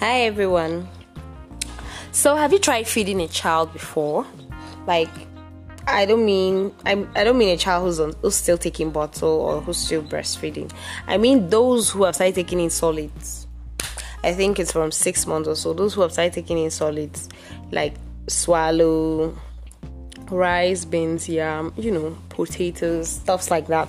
Hi everyone. So, have you tried feeding a child before? Like, I don't mean I, I don't mean a child who's on, who's still taking bottle or who's still breastfeeding. I mean those who have started taking in solids. I think it's from six months or so. Those who have started taking in solids, like swallow, rice, beans, yam, you know, potatoes, stuffs like that.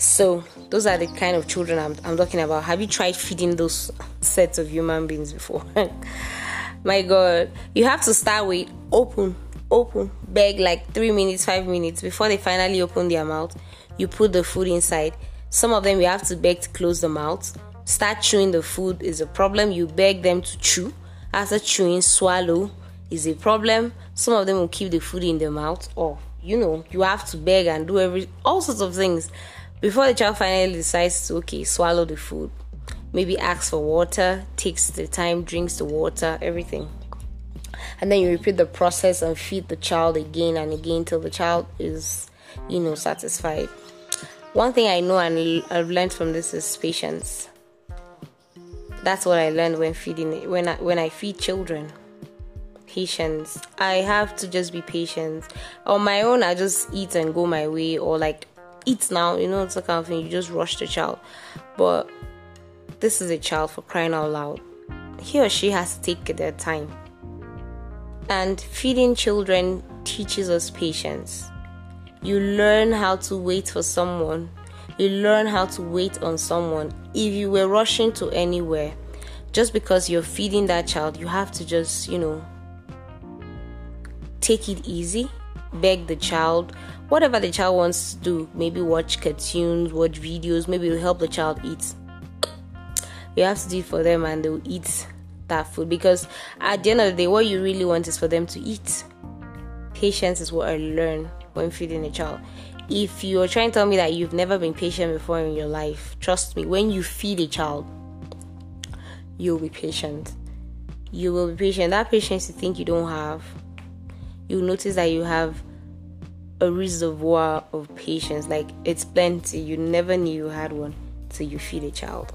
So those are the kind of children I'm, I'm talking about. Have you tried feeding those sets of human beings before? My God, you have to start with open, open, beg like three minutes, five minutes before they finally open their mouth. You put the food inside. Some of them you have to beg to close the mouth start chewing the food is a problem. You beg them to chew. After chewing, swallow is a problem. Some of them will keep the food in their mouth, or you know, you have to beg and do every all sorts of things before the child finally decides to okay swallow the food. Maybe ask for water, takes the time, drinks the water, everything. And then you repeat the process and feed the child again and again till the child is, you know, satisfied. One thing I know and I've learned from this is patience that's what I learned when feeding when I when I feed children. Patience. I have to just be patient. On my own, I just eat and go my way, or like eat now. You know, it's a kind of thing. You just rush the child, but this is a child for crying out loud. He or she has to take their time. And feeding children teaches us patience. You learn how to wait for someone you learn how to wait on someone. If you were rushing to anywhere, just because you're feeding that child, you have to just, you know, take it easy, beg the child, whatever the child wants to do, maybe watch cartoons, watch videos, maybe it'll help the child eat. You have to do it for them and they'll eat that food because at the end of the day, what you really want is for them to eat. Patience is what I learned when feeding a child if you're trying to tell me that you've never been patient before in your life, trust me, when you feed a child, you'll be patient. You will be patient. That patience you think you don't have, you'll notice that you have a reservoir of patience. Like it's plenty. You never knew you had one till you feed a child.